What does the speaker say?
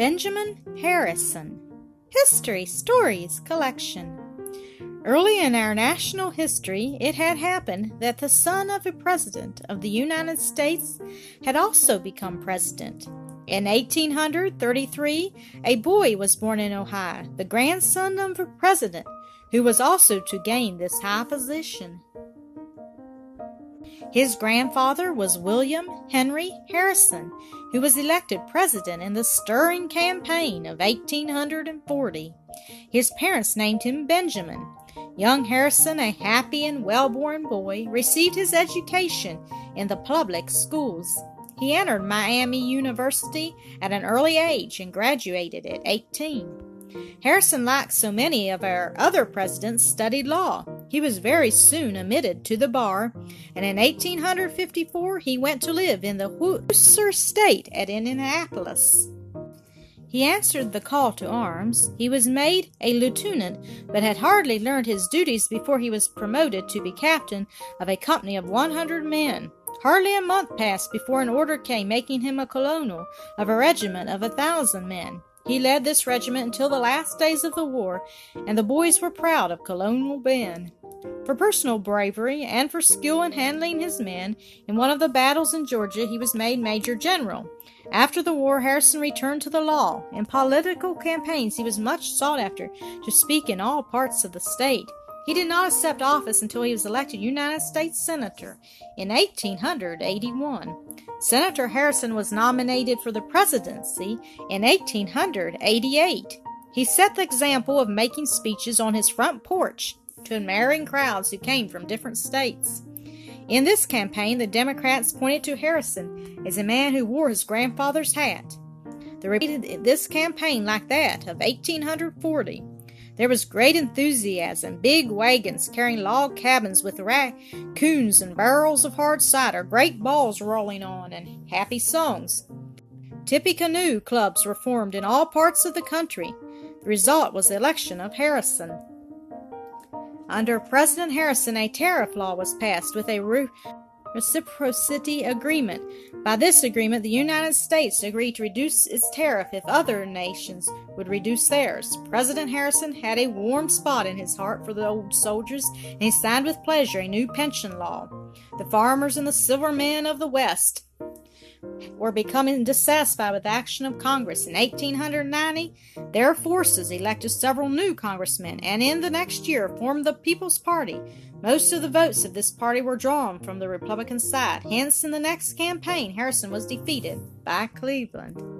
Benjamin Harrison History Stories Collection. Early in our national history, it had happened that the son of a president of the United States had also become president. In 1833, a boy was born in Ohio, the grandson of a president, who was also to gain this high position. His grandfather was William Henry Harrison, who was elected president in the stirring campaign of 1840. His parents named him Benjamin. Young Harrison, a happy and well born boy, received his education in the public schools. He entered Miami University at an early age and graduated at 18. Harrison, like so many of our other presidents, studied law. He was very soon admitted to the bar, and in 1854 he went to live in the Hoosier State at Indianapolis. He answered the call to arms. He was made a lieutenant, but had hardly learned his duties before he was promoted to be captain of a company of 100 men. Hardly a month passed before an order came making him a colonel of a regiment of a thousand men. He led this regiment until the last days of the war, and the boys were proud of Colonel Ben. For personal bravery and for skill in handling his men, in one of the battles in Georgia he was made Major General. After the war, Harrison returned to the law. In political campaigns, he was much sought after to speak in all parts of the state. He did not accept office until he was elected United States Senator in 1881. Senator Harrison was nominated for the presidency in 1888. He set the example of making speeches on his front porch to admiring crowds who came from different states. In this campaign, the Democrats pointed to Harrison as a man who wore his grandfather's hat. They repeated this campaign like that of 1840. There was great enthusiasm, big wagons carrying log cabins with raccoons and barrels of hard cider, great balls rolling on, and happy songs. Tippecanoe clubs were formed in all parts of the country. The result was the election of Harrison. Under President Harrison, a tariff law was passed with a reciprocity agreement. By this agreement, the United States agreed to reduce its tariff if other nations would reduce theirs. President Harrison had a warm spot in his heart for the old soldiers, and he signed with pleasure a new pension law. The farmers and the silver men of the West were becoming dissatisfied with the action of Congress. In 1890, their forces elected several new congressmen, and in the next year formed the People's Party. Most of the votes of this party were drawn from the Republican side. Hence, in the next campaign, Harrison was defeated by Cleveland.